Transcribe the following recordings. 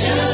Changing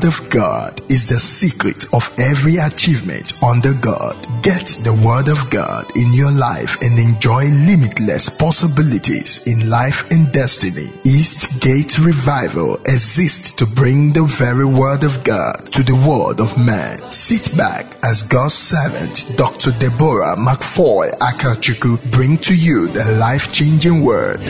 Word of God is the secret of every achievement under God. Get the Word of God in your life and enjoy limitless possibilities in life and destiny. East Gate Revival exists to bring the very Word of God to the world of man. Sit back as God's servant, Dr. Deborah Macfoy Akachukwu, bring to you the life-changing Word.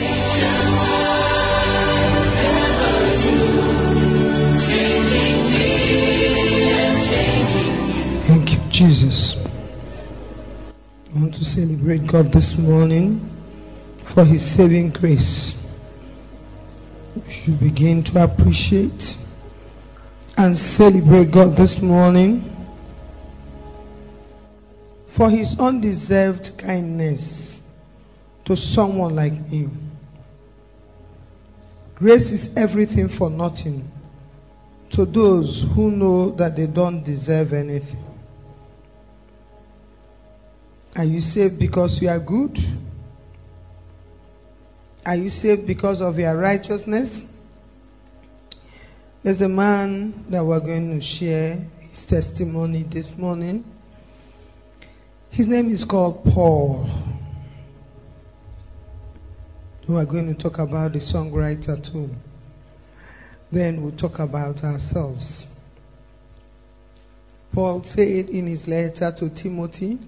Jesus. I want to celebrate God this morning for His saving grace. We should begin to appreciate and celebrate God this morning for His undeserved kindness to someone like me. Grace is everything for nothing to those who know that they don't deserve anything. Are you saved because you are good? Are you saved because of your righteousness? There's a man that we're going to share his testimony this morning. His name is called Paul. We are going to talk about the songwriter too. Then we'll talk about ourselves. Paul said in his letter to Timothy,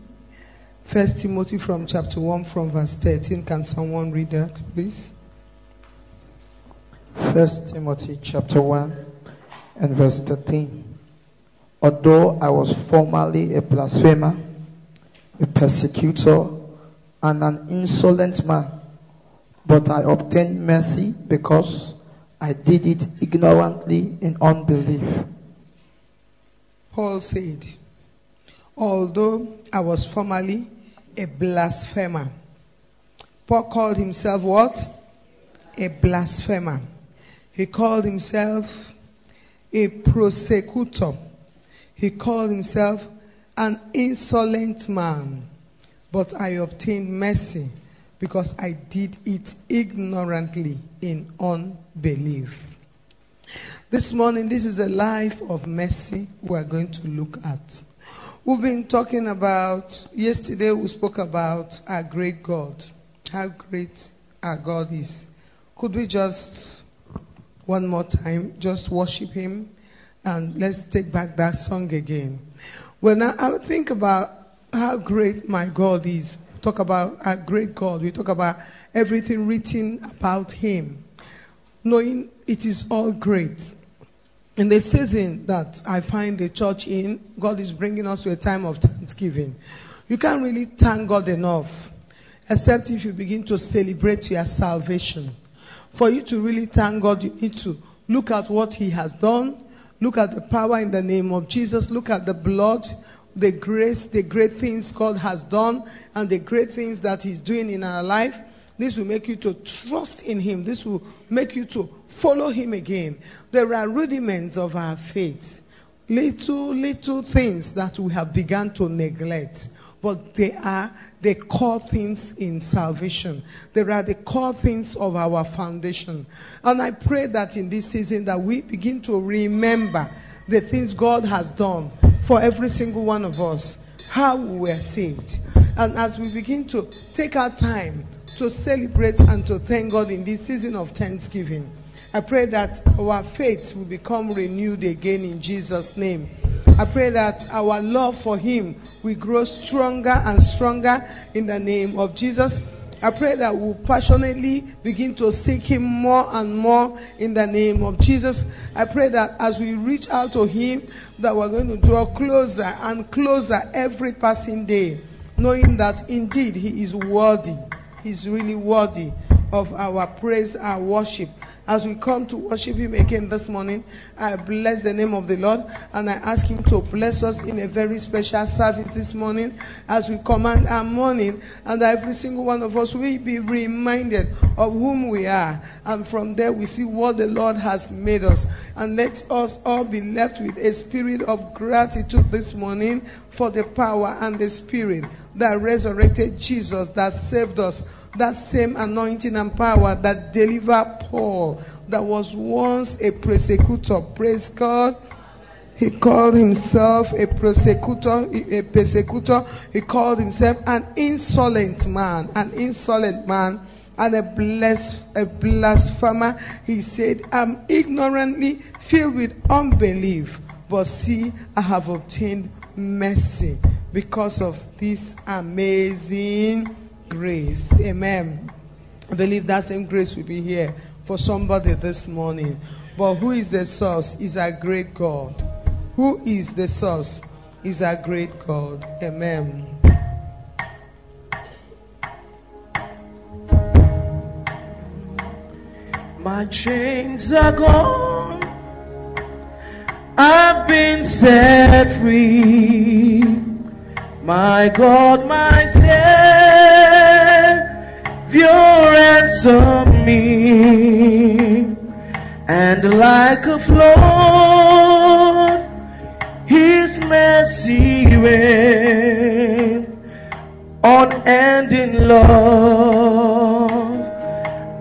First Timothy from chapter 1 from verse 13. Can someone read that, please? First Timothy chapter 1 and verse 13. Although I was formerly a blasphemer, a persecutor, and an insolent man, but I obtained mercy because I did it ignorantly in unbelief. Paul said, Although I was formerly a blasphemer, Paul called himself what? A blasphemer. He called himself a prosecutor. He called himself an insolent man. But I obtained mercy because I did it ignorantly in unbelief. This morning, this is a life of mercy we're going to look at. We've been talking about, yesterday we spoke about our great God, how great our God is. Could we just, one more time, just worship Him? And let's take back that song again. When I, I think about how great my God is, talk about our great God, we talk about everything written about Him, knowing it is all great. In the season that I find the church in, God is bringing us to a time of thanksgiving. You can't really thank God enough, except if you begin to celebrate your salvation. For you to really thank God, you need to look at what He has done, look at the power in the name of Jesus, look at the blood, the grace, the great things God has done, and the great things that He's doing in our life. This will make you to trust in Him. This will make you to follow Him again. There are rudiments of our faith. Little, little things that we have begun to neglect. But they are the core things in salvation. There are the core things of our foundation. And I pray that in this season that we begin to remember the things God has done for every single one of us. How we were saved. And as we begin to take our time to celebrate and to thank God in this season of Thanksgiving. I pray that our faith will become renewed again in Jesus' name. I pray that our love for Him will grow stronger and stronger in the name of Jesus. I pray that we'll passionately begin to seek Him more and more in the name of Jesus. I pray that as we reach out to Him, that we're going to draw closer and closer every passing day, knowing that indeed He is worthy. He's really worthy of our praise, our worship, As we come to worship Him again this morning, I bless the name of the Lord and I ask Him to bless us in a very special service this morning as we command our morning and every single one of us will be reminded of whom we are. And from there we see what the Lord has made us. And let us all be left with a spirit of gratitude this morning for the power and the spirit that resurrected Jesus, that saved us that same anointing and power that delivered Paul, that was once a persecutor. Praise God. He called himself a persecutor, a persecutor. He called himself an insolent man, an insolent man, and a, blas- a blasphemer. He said, I'm ignorantly filled with unbelief, but see, I have obtained mercy because of this amazing grace. Amen. I believe that same grace will be here for somebody this morning. But who is the source? Is our great God. Who is the source? Is our great God. Amen. My chains are gone. I've been set free. My God, my Savior, ransom me. And like a flood, His mercy rains. Unending love,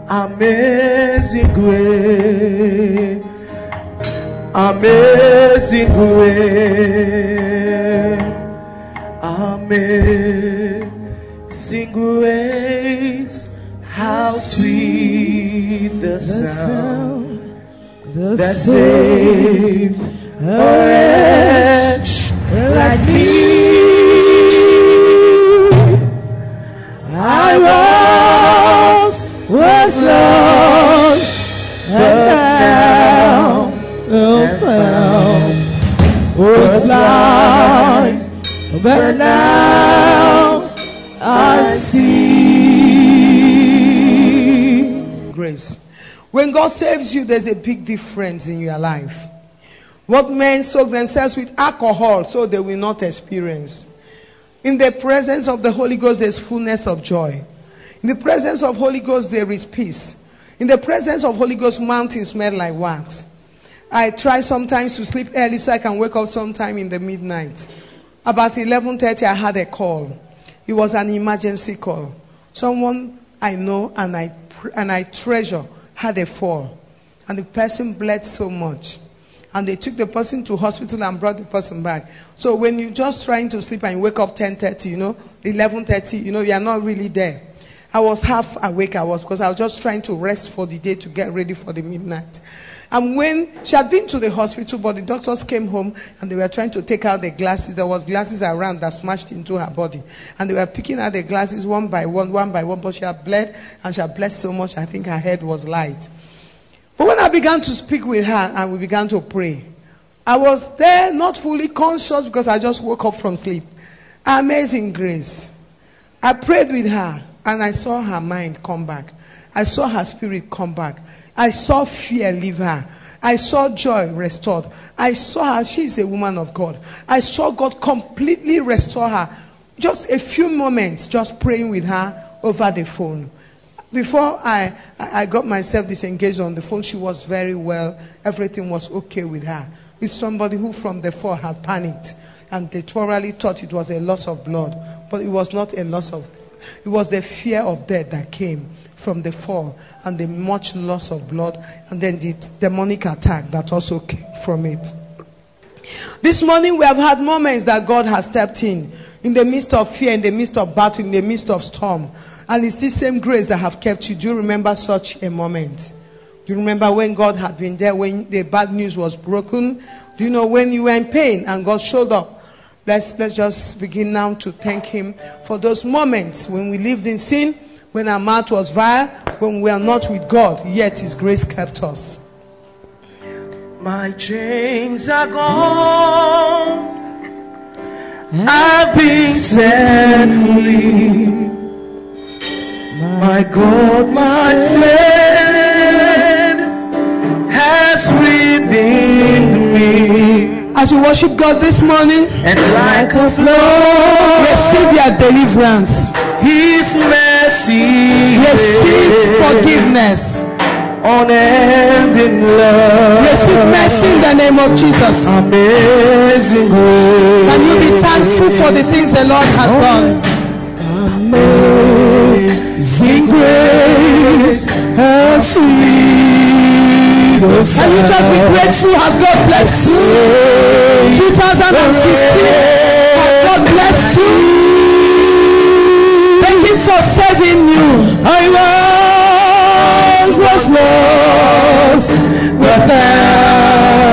amazing grace. Amazing grace, amazing grace, sweet the sound that saved a wretch like me. I was, was lost, but now am found. Was blind, but now When God saves you, there's a big difference in your life. What men soak themselves with alcohol so they will not experience. In the presence of the Holy Ghost, there's fullness of joy. In the presence of Holy Ghost, there is peace. In the presence of Holy Ghost, mountains smell like wax. I try sometimes to sleep early so I can wake up sometime in the midnight. About 11:30, I had a call. It was an emergency call. Someone I know and I and I treasure had a fall, and the person bled so much. And they took the person to hospital and brought the person back. So when you're just trying to sleep and you wake up 10:30, you know, 11:30, you know, you are not really there. I was half awake. I was because I was just trying to rest for the day to get ready for the midnight. And when she had been to the hospital, but the doctors came home and they were trying to take out the glasses. There was glasses around that smashed into her body, and they were picking out the glasses one by one, one by one. But she had bled, and she had bled so much. I think her head was light. But when I began to speak with her and we began to pray, I was there not fully conscious because I just woke up from sleep. Amazing grace. I prayed with her and I saw her mind come back. I saw her spirit come back. I saw fear leave her. I saw joy restored. I saw her. She is a woman of God. I saw God completely restore her. Just a few moments, just praying with her over the phone. Before I, I got myself disengaged on the phone, she was very well. Everything was okay with her. With somebody who from the fall had panicked and they thoroughly thought it was a loss of blood. But it was not a loss of it was the fear of death that came from the fall and the much loss of blood and then the demonic attack that also came from it. This morning we have had moments that God has stepped in in the midst of fear, in the midst of battle, in the midst of storm. And it's this same grace that have kept you. Do you remember such a moment? Do you remember when God had been there when the bad news was broken? Do you know when you were in pain and God showed up? Let's let's just begin now to thank Him for those moments when we lived in sin, when our mouth was vile, when we are not with God, yet His grace kept us. My chains are gone. I've been set free. My God, my friend has redeemed me. As you worship God this morning, and like a flow, receive your deliverance. His mercy. Receive forgiveness. unending love, Receive mercy in the name of Jesus. amazing grace. Can you be thankful for the things the Lord has oh, done? Amazing grace, sweet Can you just be grateful as God bless you? 2015, as God bless you. For saving you. I once was lost, but now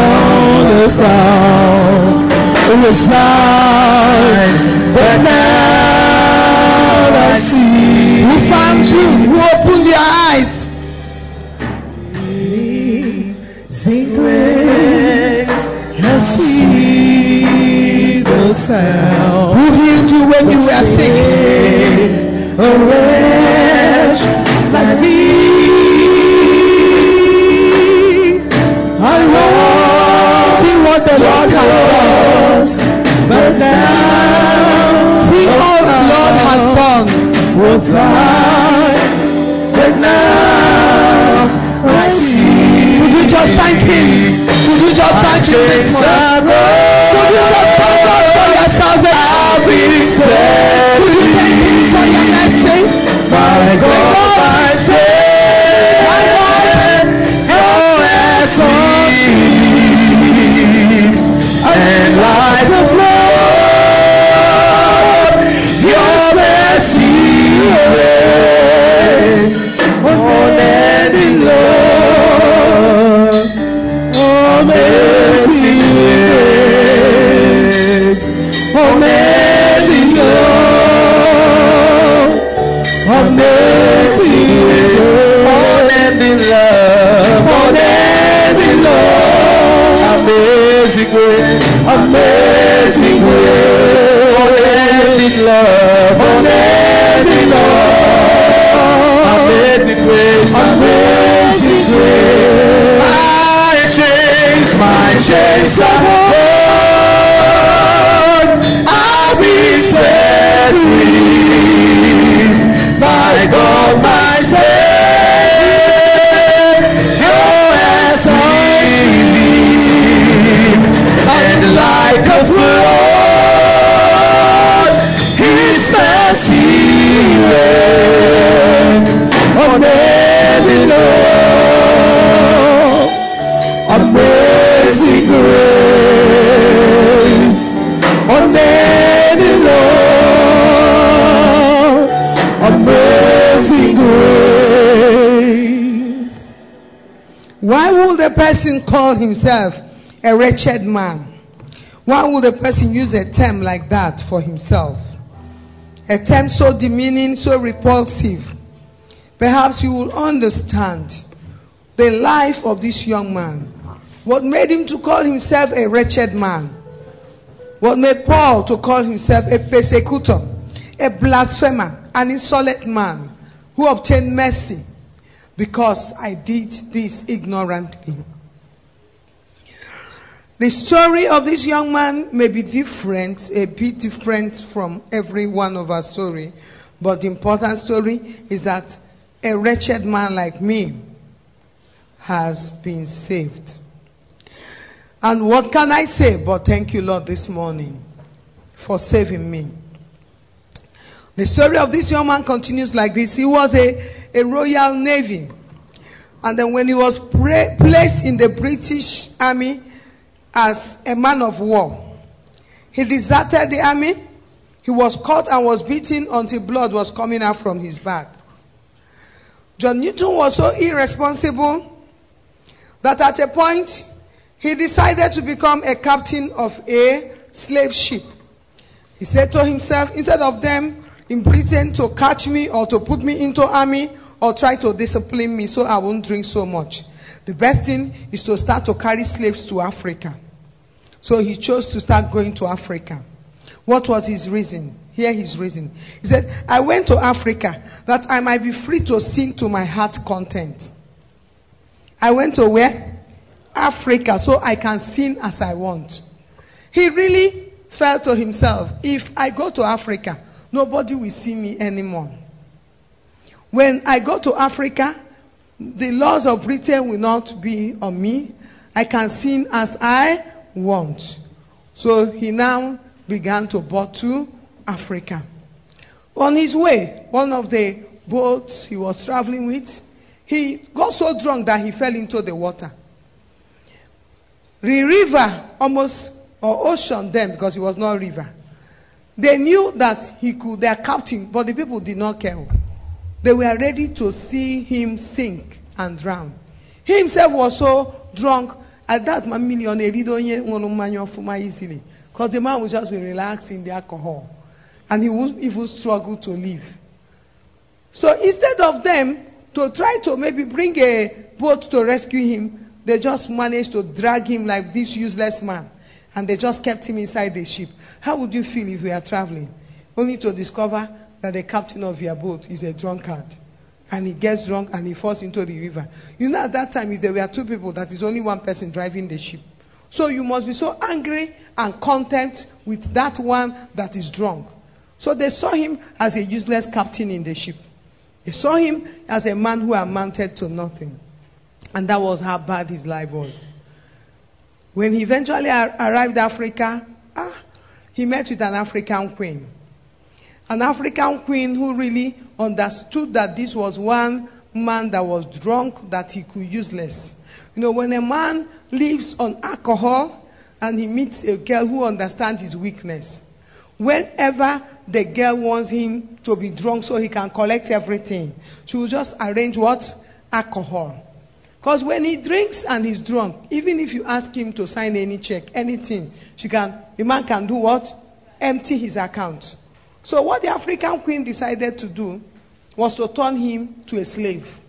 the found. It was blind, but now I see. Call himself a wretched man? Why would a person use a term like that for himself? A term so demeaning, so repulsive. Perhaps you will understand the life of this young man. What made him to call himself a wretched man? What made Paul to call himself a persecutor, a blasphemer, an insolent man who obtained mercy because I did this ignorantly. The story of this young man may be different, a bit different from every one of our story, but the important story is that a wretched man like me has been saved. And what can I say but thank you, Lord, this morning for saving me. The story of this young man continues like this. He was a, a Royal Navy. And then when he was pra- placed in the British Army as a man of war, he deserted the army. He was caught and was beaten until blood was coming out from his back. John Newton was so irresponsible that at a point he decided to become a captain of a slave ship. He said to himself, instead of them in Britain to catch me or to put me into army or try to discipline me so I won't drink so much, the best thing is to start to carry slaves to Africa. So he chose to start going to Africa. What was his reason? Here his reason. He said, I went to Africa that I might be free to sing to my heart content. I went to where? Africa, so I can sing as I want. He really felt to himself, if I go to Africa, nobody will see me anymore. When I go to Africa, the laws of Britain will not be on me. I can sin as I want. So he now began to board to Africa. On his way, one of the boats he was traveling with, he got so drunk that he fell into the water. The river almost, or ocean then, because it was not a river. They knew that he could, their captain, but the people did not care. They were ready to see him sink and drown. He himself was so drunk. At that million, easily. Because the man would just be relaxed in the alcohol. And he would even struggle to live. So instead of them to try to maybe bring a boat to rescue him, they just managed to drag him like this useless man. And they just kept him inside the ship. How would you feel if we are traveling? Only to discover that the captain of your boat is a drunkard. And he gets drunk and he falls into the river. You know, at that time, if there were two people, that is only one person driving the ship. So you must be so angry and content with that one that is drunk. So they saw him as a useless captain in the ship. They saw him as a man who amounted to nothing. And that was how bad his life was. When he eventually ar- arrived Africa, ah, he met with an African queen. An African queen who really understood that this was one man that was drunk, that he could useless. You know, when a man lives on alcohol and he meets a girl who understands his weakness, whenever the girl wants him to be drunk so he can collect everything, she will just arrange what? Alcohol. Because when he drinks and he's drunk, even if you ask him to sign any check, anything, she can, the man can do what? Empty his account. So what the African queen decided to do was to turn him to a slave.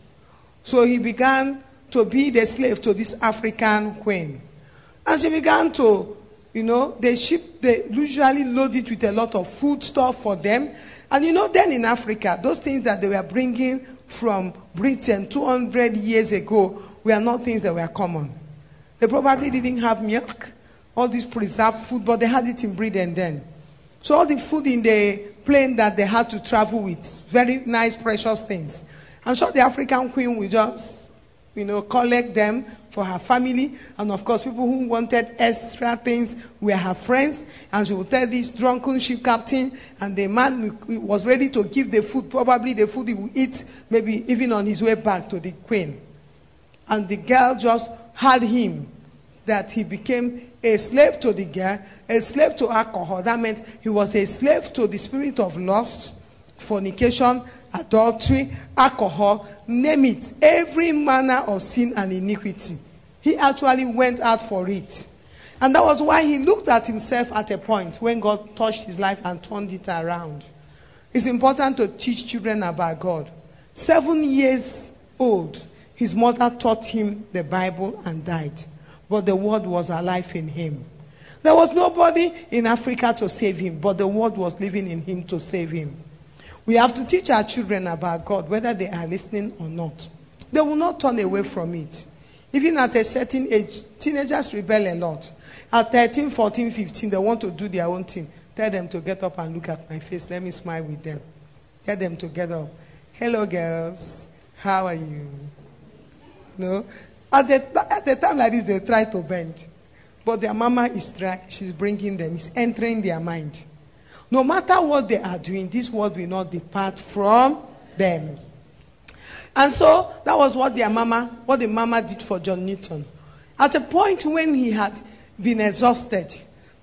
So he began to be the slave to this African queen. And she began to, you know, the ship, they usually load it with a lot of food stuff for them. And you know, then in Africa, those things that they were bringing from Britain 200 years ago were not things that were common. They probably didn't have milk, all this preserved food, but they had it in Britain then. So all the food in the plane that they had to travel with, very nice, precious things. I'm sure the African queen will just, you know, collect them for her family. And of course, people who wanted extra things were her friends. And she would tell this drunken ship captain, and the man was ready to give the food, probably the food he would eat, maybe even on his way back to the queen. And the girl just had him that he became a slave to the girl, a slave to alcohol. That meant he was a slave to the spirit of lust, fornication, adultery, alcohol, name it, every manner of sin and iniquity. He actually went out for it. And that was why he looked at himself at a point when God touched his life and turned it around. It's important to teach children about God. Seven years old, his mother taught him the Bible and died. But the word was alive in him. There was nobody in Africa to save him, but the word was living in him to save him. We have to teach our children about God, whether they are listening or not. They will not turn away from it. Even at a certain age, teenagers rebel a lot. At 13, 14, 15, they want to do their own thing. Tell them to get up and look at my face. Let me smile with them. Tell them to get up. Hello, girls. How are you? No. At the, at the time like this, they try to bend. But their mama is trying. She's bringing them. It's entering their mind. No matter what they are doing, this word will not depart from them. And so that was what their mama, what the mama did for John Newton. At a point when he had been exhausted,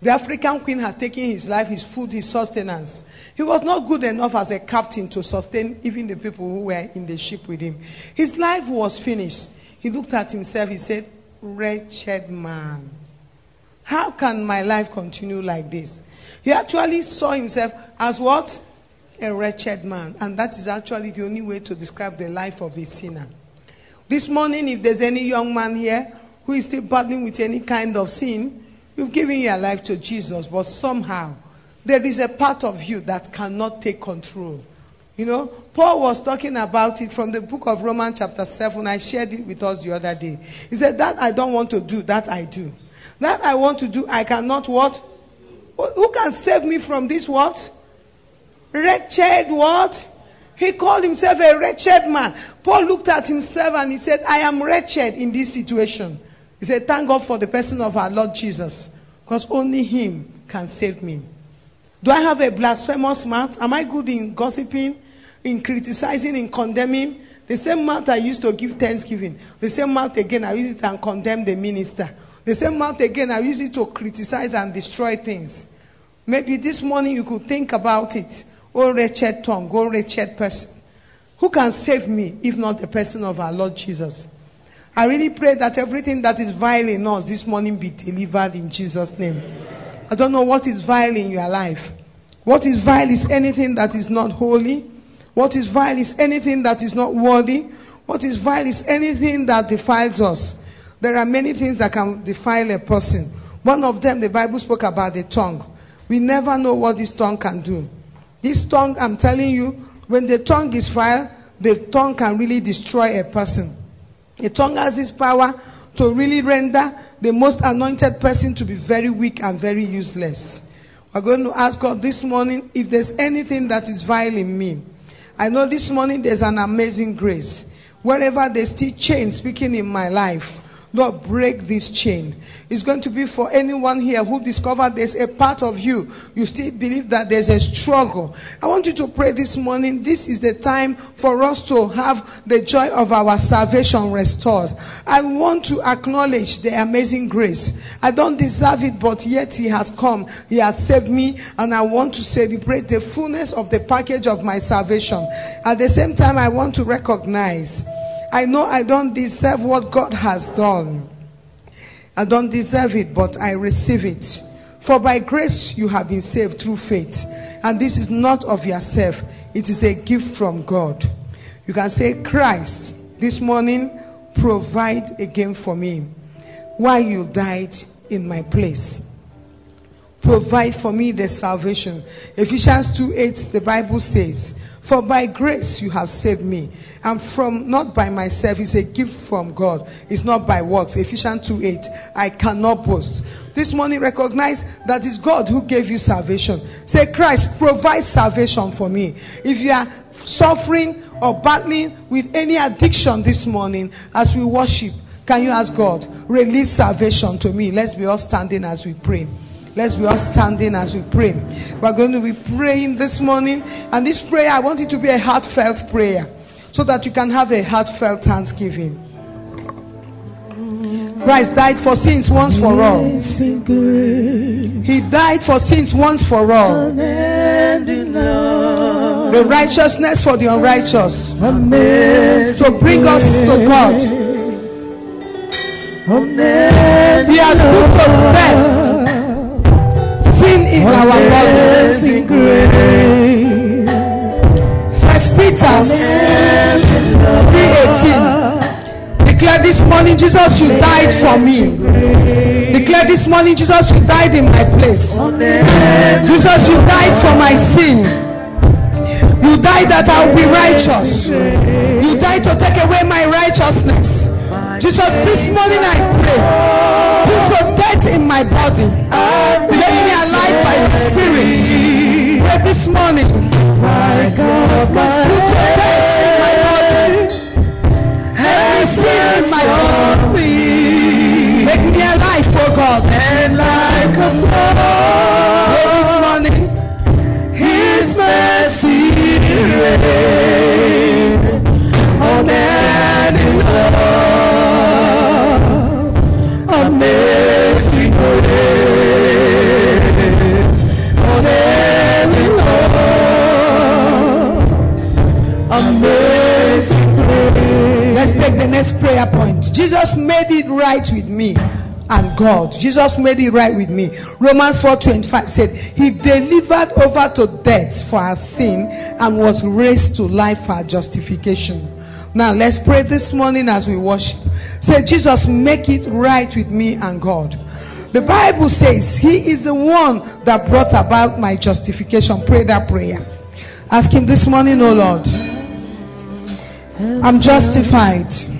the African queen had taken his life, his food, his sustenance. He was not good enough as a captain to sustain even the people who were in the ship with him. His life was finished. He looked at himself, he said, Wretched man. How can my life continue like this? He actually saw himself as what? A wretched man. And that is actually the only way to describe the life of a sinner. This morning, if there's any young man here who is still battling with any kind of sin, you've given your life to Jesus, but somehow there is a part of you that cannot take control. You know, Paul was talking about it from the book of Romans, chapter 7. I shared it with us the other day. He said, That I don't want to do, that I do. That I want to do, I cannot what? Who can save me from this what? Wretched what? He called himself a wretched man. Paul looked at himself and he said, I am wretched in this situation. He said, Thank God for the person of our Lord Jesus, because only him can save me. Do I have a blasphemous mouth? Am I good in gossiping, in criticizing, in condemning? The same mouth I used to give thanksgiving. The same mouth again I use it and condemn the minister. The same mouth again I use it to criticize and destroy things. Maybe this morning you could think about it. Oh wretched tongue, oh wretched person. Who can save me if not the person of our Lord Jesus? I really pray that everything that is vile in us this morning be delivered in Jesus' name. I don't know what is vile in your life. What is vile is anything that is not holy. What is vile is anything that is not worthy. What is vile is anything that defiles us. There are many things that can defile a person. One of them, the Bible spoke about the tongue. We never know what this tongue can do. This tongue, I'm telling you, when the tongue is vile, the tongue can really destroy a person. The tongue has this power to really render the most anointed person to be very weak and very useless. We're going to ask God this morning if there's anything that is vile in me. I know this morning there's an amazing grace. Wherever there's still chains speaking in my life, Lord, break this chain. It's going to be for anyone here who discovered there's a part of you. You still believe that there's a struggle. I want you to pray this morning. This is the time for us to have the joy of our salvation restored. I want to acknowledge the amazing grace. I don't deserve it, but yet He has come. He has saved me, and I want to celebrate the fullness of the package of my salvation. At the same time, I want to recognize I know I don't deserve what God has done. I don't deserve it, but I receive it. For by grace you have been saved through faith. And this is not of yourself, it is a gift from God. You can say, Christ, this morning, provide again for me why you died in my place. Provide for me the salvation. Ephesians 2 8, the Bible says, For by grace you have saved me. And from not by myself, it's a gift from God. It's not by works. Ephesians 2 8. I cannot boast. This morning, recognize that it's God who gave you salvation. Say, Christ, provide salvation for me. If you are suffering or battling with any addiction this morning, as we worship, can you ask God, release salvation to me? Let's be all standing as we pray. Let's be all standing as we pray. We're going to be praying this morning, and this prayer, I want it to be a heartfelt prayer so that you can have a heartfelt thanksgiving. Christ died for sins once for all. He died for sins once for all. The righteousness for the unrighteous. To bring us to God. He has put to death Declare this morning, Jesus, you died for me. Declare this morning, Jesus, you died in my place. Jesus, you died for my sin. You died that I will be righteous. You died to take away my righteousness. Jesus, this morning I pray. Put your death in my body. Make me alive by the Spirit. Pray this morning. Put death my body. In my body. Make me alive, oh God. and like a Pray this morning. His mercy rain prayer point. Jesus made it right with me and God. Jesus made it right with me. Romans 4:25 said, He delivered over to death for our sin and was raised to life for our justification. Now let's pray this morning as we worship. Say, Jesus, make it right with me and God. The Bible says He is the one that brought about my justification. Pray that prayer. Ask Him this morning, oh Lord. I'm justified.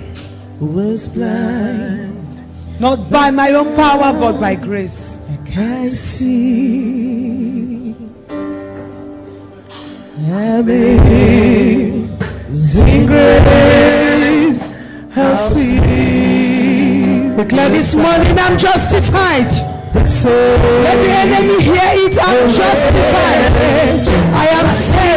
Was blind, Not by my own power, but by grace. I can see. Amazing grace, how sweet. Declare this morning, I'm justified. Let the enemy hear it. I'm justified. I am saved.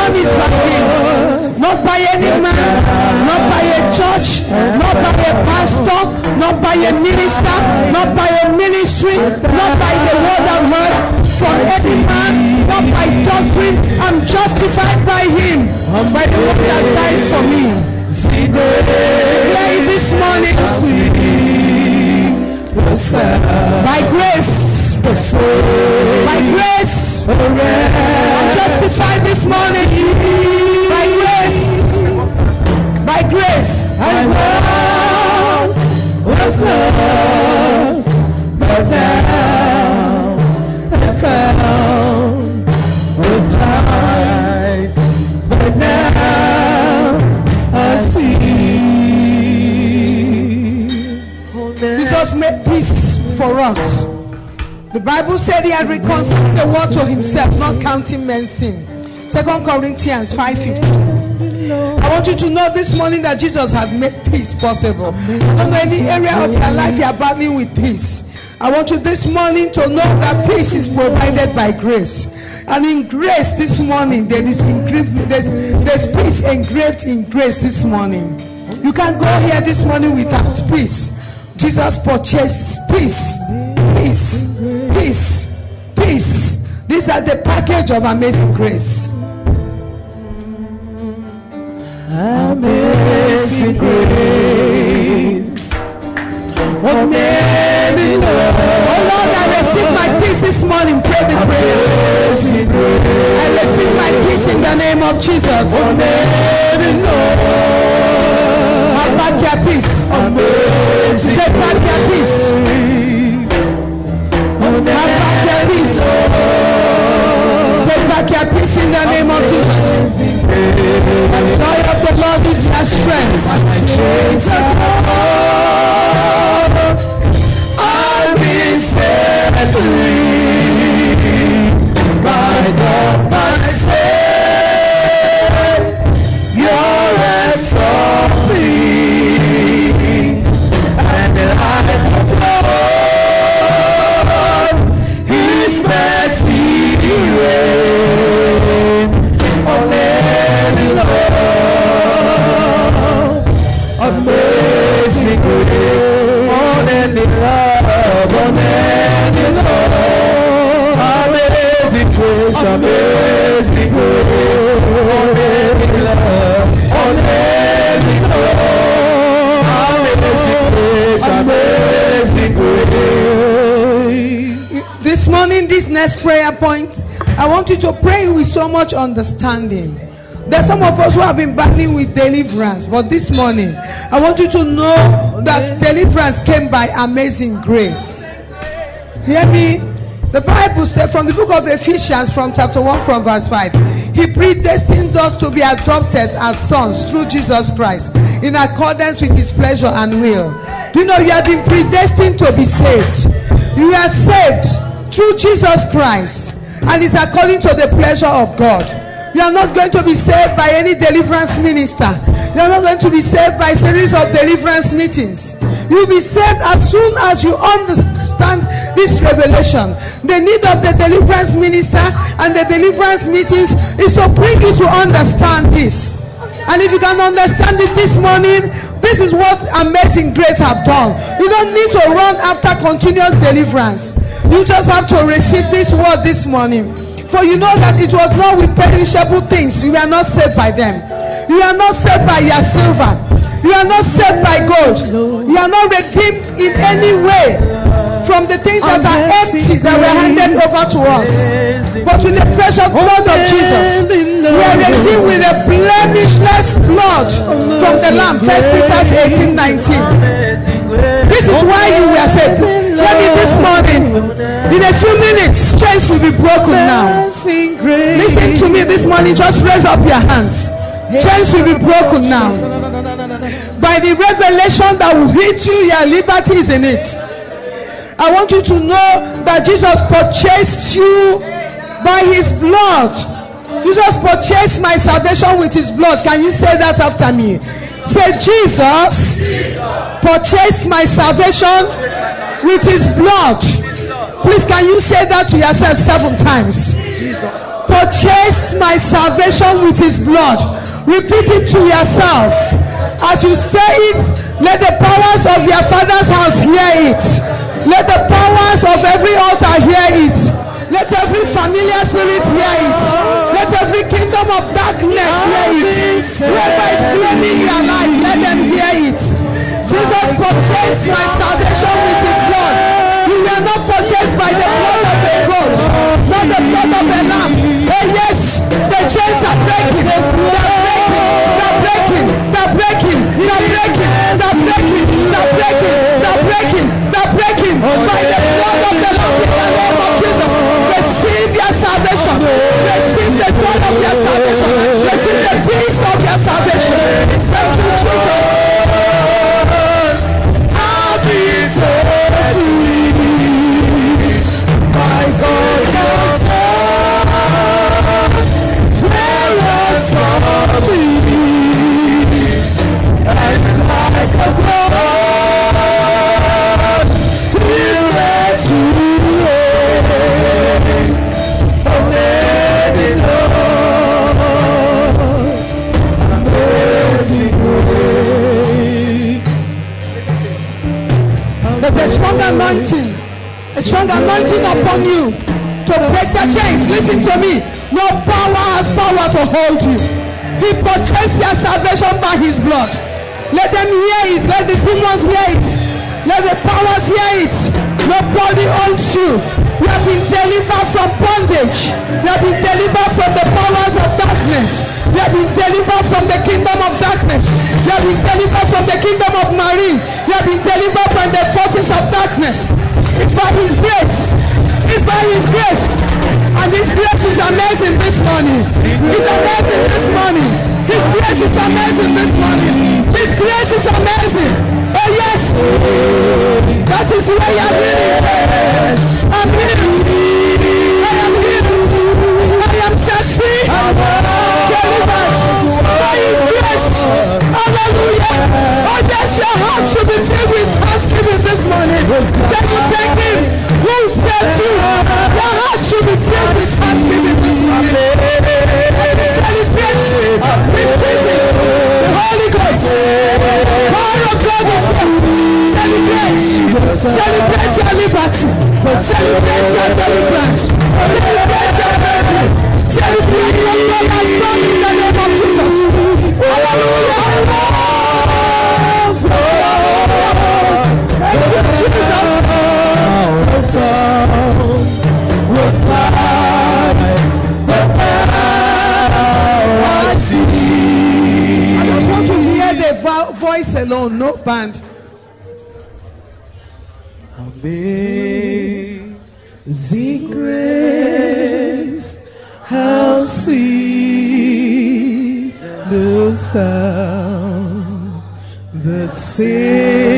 Justification is by Him. Not by any man, not by a church, not by a pastor, not by a minister, not by a ministry, not by the word of word from any man, not by doctrine. I'm justified by Him, by the one that died for me. Declare this morning. By grace, the soul. by grace, I'm justified this morning. By grace, by grace, I was lost, but now Bible said he had reconciled the world to himself, not counting men's sin. 2 Corinthians 5:15. I want you to know this morning that Jesus has made peace possible. Know any area of your life you are battling with peace. I want you this morning to know that peace is provided by grace. And in grace this morning, there is engraved, there's, there's peace engraved in grace this morning. You can't go here this morning without peace. Jesus purchased peace, peace, peace, peace. These are the package of amazing grace. Amazing grace, what made me know? Oh Lord, I receive my peace this morning. Pray the prayer. I receive my peace in the name of Jesus. what made me? Have back your peace. Take back your peace. Back peace in the name of Jesus. The joy of the Lord is your strength. I've been set free you to pray with so much understanding. There's some of us who have been battling with deliverance, but this morning, I want you to know that deliverance came by amazing grace. Hear me? The Bible said from the book of Ephesians, from chapter 1, from verse 5, He predestined us to be adopted as sons through Jesus Christ in accordance with His pleasure and will. Do you know you have been predestined to be saved? You are saved through Jesus Christ, and it's according to the pleasure of God. You are not going to be saved by any deliverance minister. You are not going to be saved by a series of deliverance meetings. You will be saved as soon as you understand this revelation. The need of the deliverance minister and the deliverance meetings is to bring you to understand this. And if you can understand it this morning, this is what amazing grace have done. You don't need to run after continuous deliverance. You just have to receive this word this morning. For you know that it was not with perishable things. You are not saved by them. You are not saved by your silver. You are not saved by gold. You are not redeemed in any way from the things that are empty that were handed over to us. But with the precious blood of Jesus, we are redeemed with a blemishless blood from the Lamb. 1 Peter 18 19. This is why you were saved. Me this morning, in a few minutes, chains will be broken now. Listen to me this morning. Just raise up your hands. Chains will be broken now. By the revelation that will hit you, your liberty is in it. I want you to know that Jesus purchased you by his blood. Jesus purchased my salvation with his blood. Can you say that after me? Say, Jesus purchased my salvation with his blood. Please, can you say that to yourself seven times? Purchase my salvation with his blood. Repeat it to yourself. As you say it, let the powers of your father's house hear it. Let the powers of every altar hear it. Let every familiar spirit hear it. Let every kingdom of darkness hear it. Whoever is claiming your life, let them hear it. Jesus purchased my salvation Listen to me. No power has power to hold you. He purchased your salvation by his blood. Let them hear it. Let the demons hear it. Let the powers hear it. Nobody owns you. You have been delivered from bondage. You have been delivered from the powers of darkness. You have been delivered from the kingdom of darkness. You have been delivered from the kingdom of marine. You have been delivered from the forces of darkness. It's by his grace. It's by his grace. His grace is amazing this morning. It's amazing this morning. His grace is amazing this morning. His grace is amazing. Oh yes. That is you are healing. I'm healed. I am healed. I am set free. Delivered. By. Hallelujah. Oh yes, your heart should be filled with thanksgiving this morning. Celebrate. Your liberty. Celebrate your deliverance. Celebrate your victory. Celebrate what God has done in the name of Jesus. Hallelujah. Thank you, Jesus. was blind, but now I see. I just want to hear the vo- voice alone, no band. Sound that saved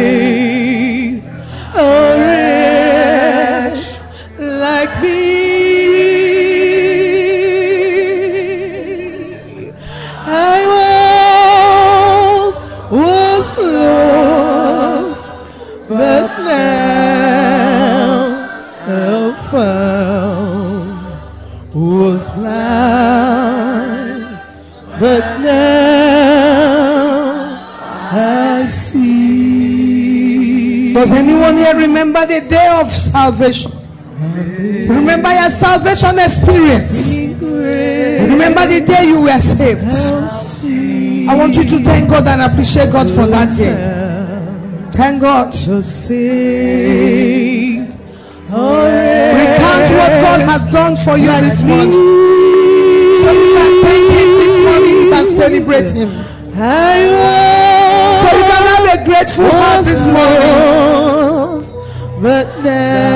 salvation? Remember your salvation experience. Remember the day you were saved. I want you to thank God and appreciate God for that day. Thank God. Recount what God has done for you this morning. So you can thank Him this morning. You can celebrate Him. So you can have a grateful heart this morning. but now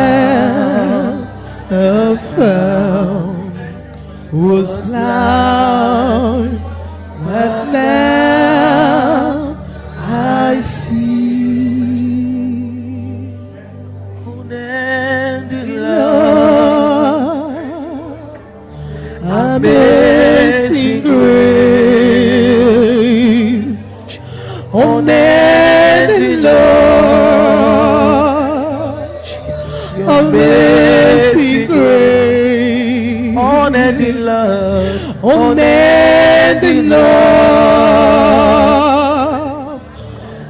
Amazing grace, unending love, unending love,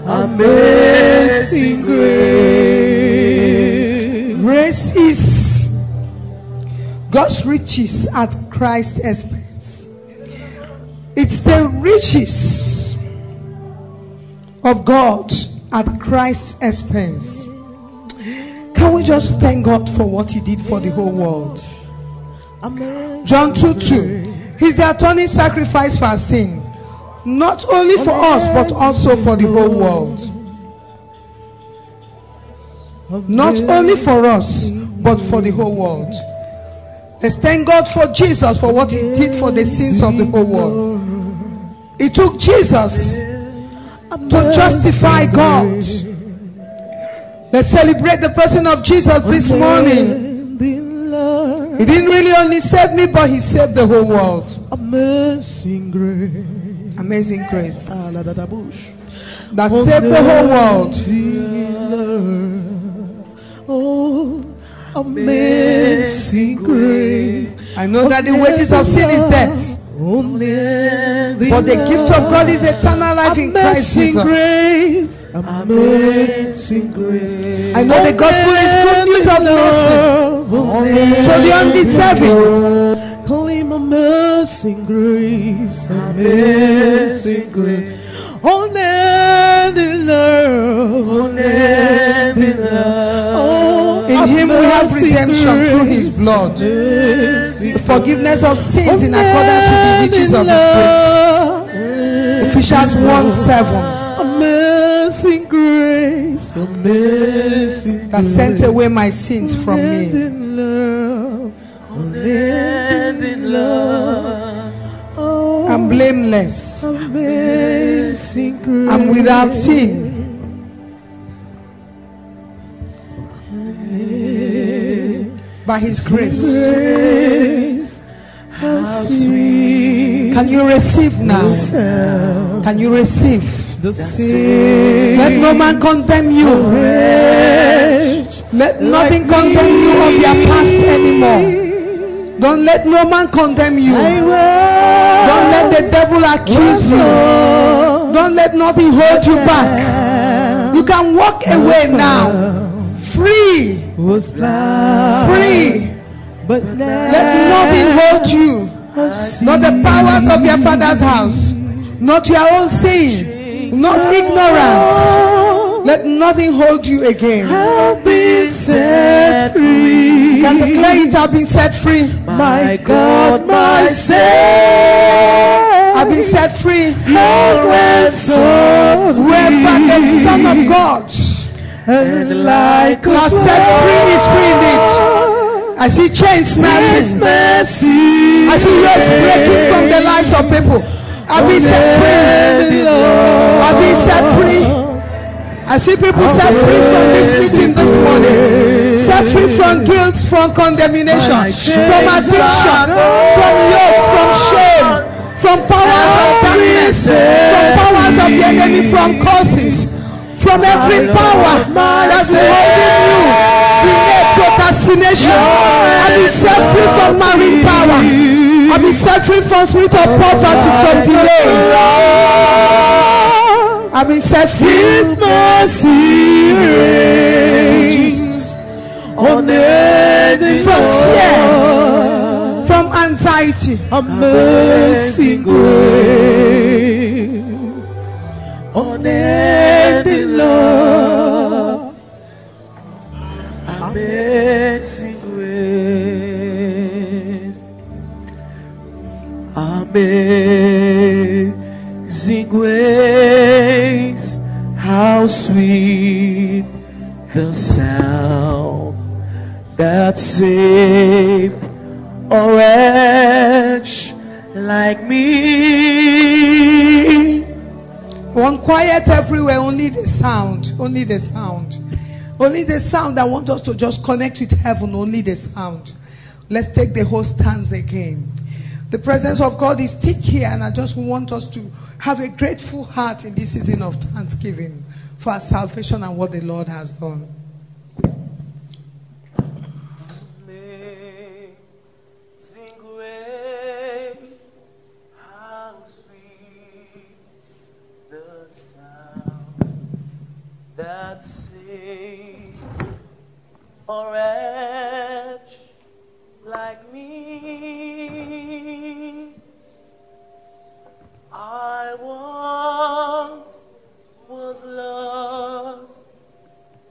amazing grace. Grace is God's riches at Christ's expense. It's the riches of God at Christ's expense. Can we just thank God for what He did for the whole world? John 2 2. He's the atoning sacrifice for our sin, not only for us, but also for the whole world. Not only for us, but for the whole world. Let's thank God for Jesus for what He did for the sins of the whole world. It took Jesus to justify God. Let's celebrate the person of Jesus this morning. He didn't really only save me, but He saved the whole world. Amazing grace. Amazing grace that saved the whole world. Oh, amazing grace. I know that the wages of sin is death, but the gift of God is eternal life in Christ Amazing Jesus. grace. Amazing grace. I know the gospel is good news of mercy to the undeserving. Call him amazing grace, amazing grace, unending love, Him we have redemption through His blood, the forgiveness of sins in accordance with the riches of His grace. Ephesians 1 7 Amazing grace, amazing that sent away my sins from me. Unending love, unending love. Oh, I'm blameless. I'm without sin. By His grace. Grace, Can you receive now? Can you receive? Let no man condemn you. Let nothing condemn you of your past anymore. Don't let no man condemn you. Don't let the devil accuse you. Don't let nothing hold you back. You can walk away now. Free. was blind, Free. but now Let nothing hold you. Not the powers of your father's house. Not your own sin. Not ignorance. Let nothing hold you again. I've been set free. You can declare it, I've been set free. My God, my Savior, I've been set free. Wherever the. Son of God and like now set free is free indeed. I see chains melting. I see yokes breaking from the lives of people. I've been set free. I've been set free. I see people set free from this meeting this morning. Set free from guilt, from condemnation, from addiction, from yoke, from shame, from powers of darkness, from powers of the enemy, from causes, from every power that's holding you. Delay, procrastination. I've been set free from marine power. I've been set free from spirit of poverty, from delay. I've been set free. His mercy reigns unending From fear. from anxiety. Amazing grace, unending Amazing grace, amazing grace, how sweet the sound that saved a wretch like me. One quiet everywhere, only the sound, only the sound. Only the sound. I want us to just connect with heaven, only the sound. Let's take the whole stance again. The presence of God is thick here, and I just want us to have a grateful heart in this season of thanksgiving for our salvation and what the Lord has done. Amazing a wretch like me. I once was lost,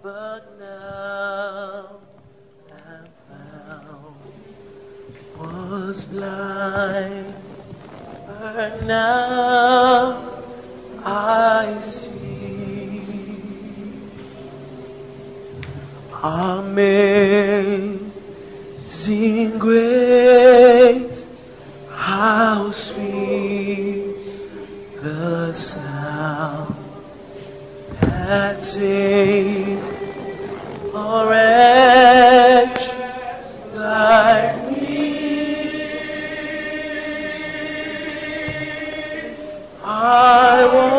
but now am found. Was blind, but now I see. Amazing grace, how sweet the sound that saved a wretch like me. I once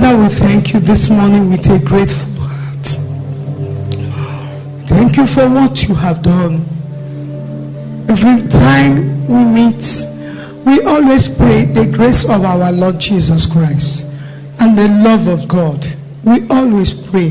Father, we thank you this morning with a grateful heart. Thank you for what you have done. Every time we meet, we always pray the grace of our Lord Jesus Christ and the love of God. We always pray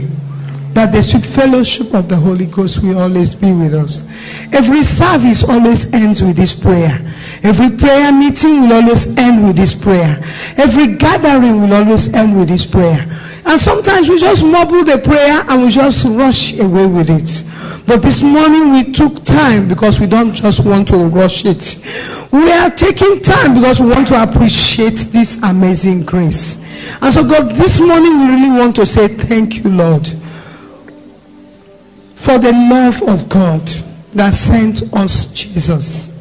that the sweet fellowship of the Holy Ghost will always be with us. Every service always ends with this prayer. Every prayer meeting will always end with this prayer. Every gathering will always end with this prayer. And sometimes we just mumble the prayer and we just rush away with it. But this morning we took time because we don't just want to rush it. We are taking time because we want to appreciate this amazing grace. And so God, this morning we really want to say thank you, Lord, for the love of God that sent us Jesus.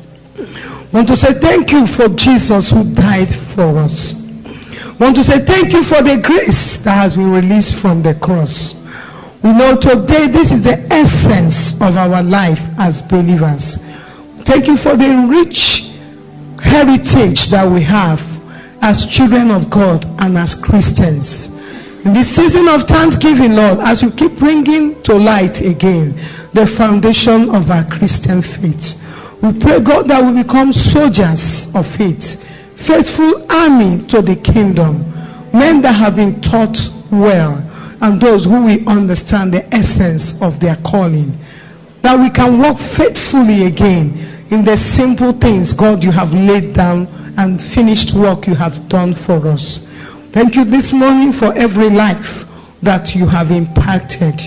Want to say thank you for Jesus who died for us. Want to say thank you for the grace that has been released from the cross. We know today this is the essence of our life as believers. Thank you for the rich heritage that we have as children of God and as Christians. In this season of thanksgiving, Lord, as you keep bringing to light again the foundation of our Christian faith, we pray, God, that we become soldiers of faith, faithful army to the kingdom, men that have been taught well, and those who will understand the essence of their calling. That we can walk faithfully again in the simple things, God, you have laid down and finished work you have done for us. Thank you this morning for every life that you have impacted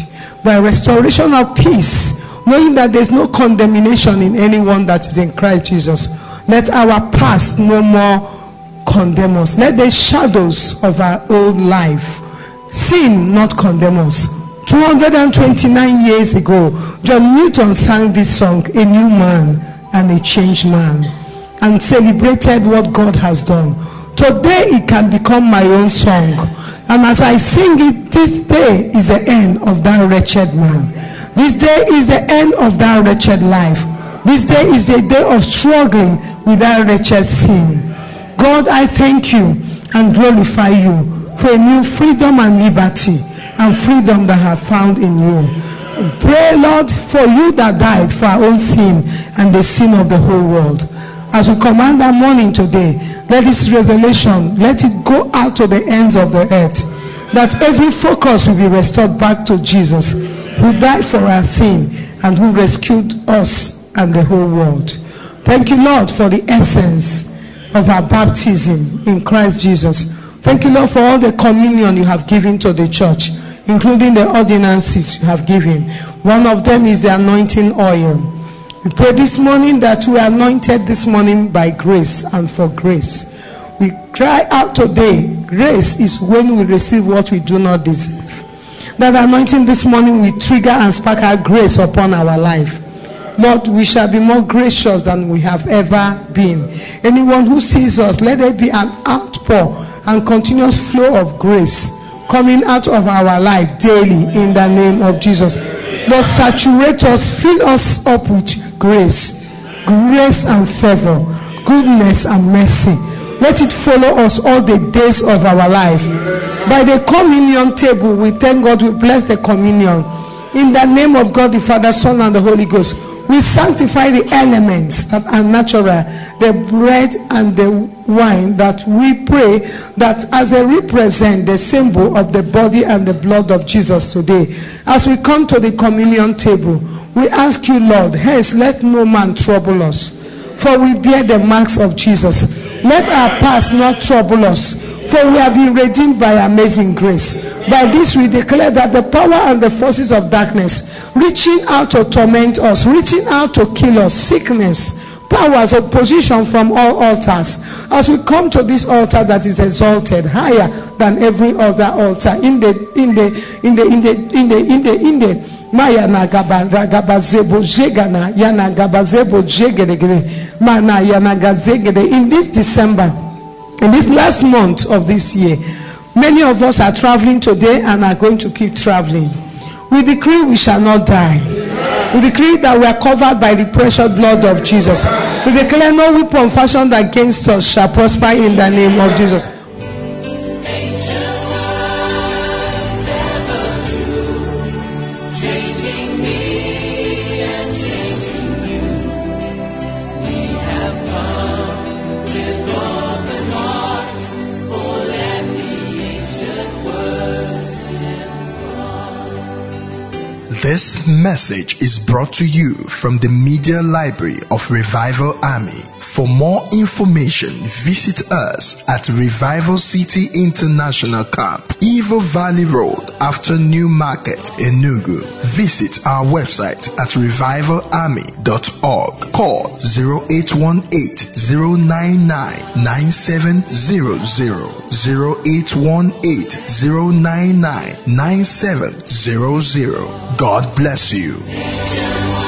by restoration of peace, knowing that there's no condemnation in anyone that is in Christ Jesus. Let our past no more condemn us. Let the shadows of our old life, sin not condemn us. 229 years ago, John Newton sang this song, A New Man and a Changed Man, and celebrated what God has done. Today it can become my own song. And as I sing it, this day is the end of that wretched man. This day is the end of that wretched life. This day is a day of struggling with that wretched sin. God, I thank you and glorify you for a new freedom and liberty and freedom that I have found in you. Pray, Lord, for you that died for our own sin and the sin of the whole world. As we command our morning today, let this revelation, let it go out to the ends of the earth. That every focus will be restored back to Jesus, who died for our sin and who rescued us and the whole world. Thank you, Lord, for the essence of our baptism in Christ Jesus. Thank you, Lord, for all the communion you have given to the church, including the ordinances you have given. One of them is the anointing oil. We pray this morning that we are anointed this morning by grace and for grace. We cry out today, grace is when we receive what we do not deserve. That anointing this morning will trigger and spark our grace upon our life. Lord, we shall be more gracious than we have ever been. Anyone who sees us, let there be an outpour and continuous flow of grace coming out of our life daily in the name of Jesus. Lord, saturate us, fill us up with grace, grace and favor, goodness and mercy. Let it follow us all the days of our life. By the communion table, we thank God, we bless the communion. In the name of God, the Father, Son, and the Holy Ghost, we sanctify the elements that are natural, the bread and the wine, that we pray that as they represent the symbol of the body and the blood of Jesus today. As we come to the communion table, we ask you, Lord, hence let no man trouble us, for we bear the marks of Jesus. Let our past not trouble us, for we have been redeemed by amazing grace. By this we declare that the power and the forces of darkness reaching out to torment us, reaching out to kill us, sickness, powers, opposition from all altars. As we come to this altar that is exalted higher than every other altar in the in the in the in the in the in the in the Maya na gaba gabazebo jegana yana gabazebo jegedegede mana yana gazegede in this December in this last month of this year many of us are traveling today and are going to keep traveling. We decree we shall not die. We decree that we are covered by the precious blood of Jesus. We declare no weapon fashioned against us shall prosper in the name of Jesus This message is brought to you from the Media Library of Revival Army. For more information, visit us at Revival City International Camp, Evo Valley Road, after New Market, Enugu. Visit our website at revivalarmy.org. Call 0818-099-9700. 0818-099-9700. God bless you.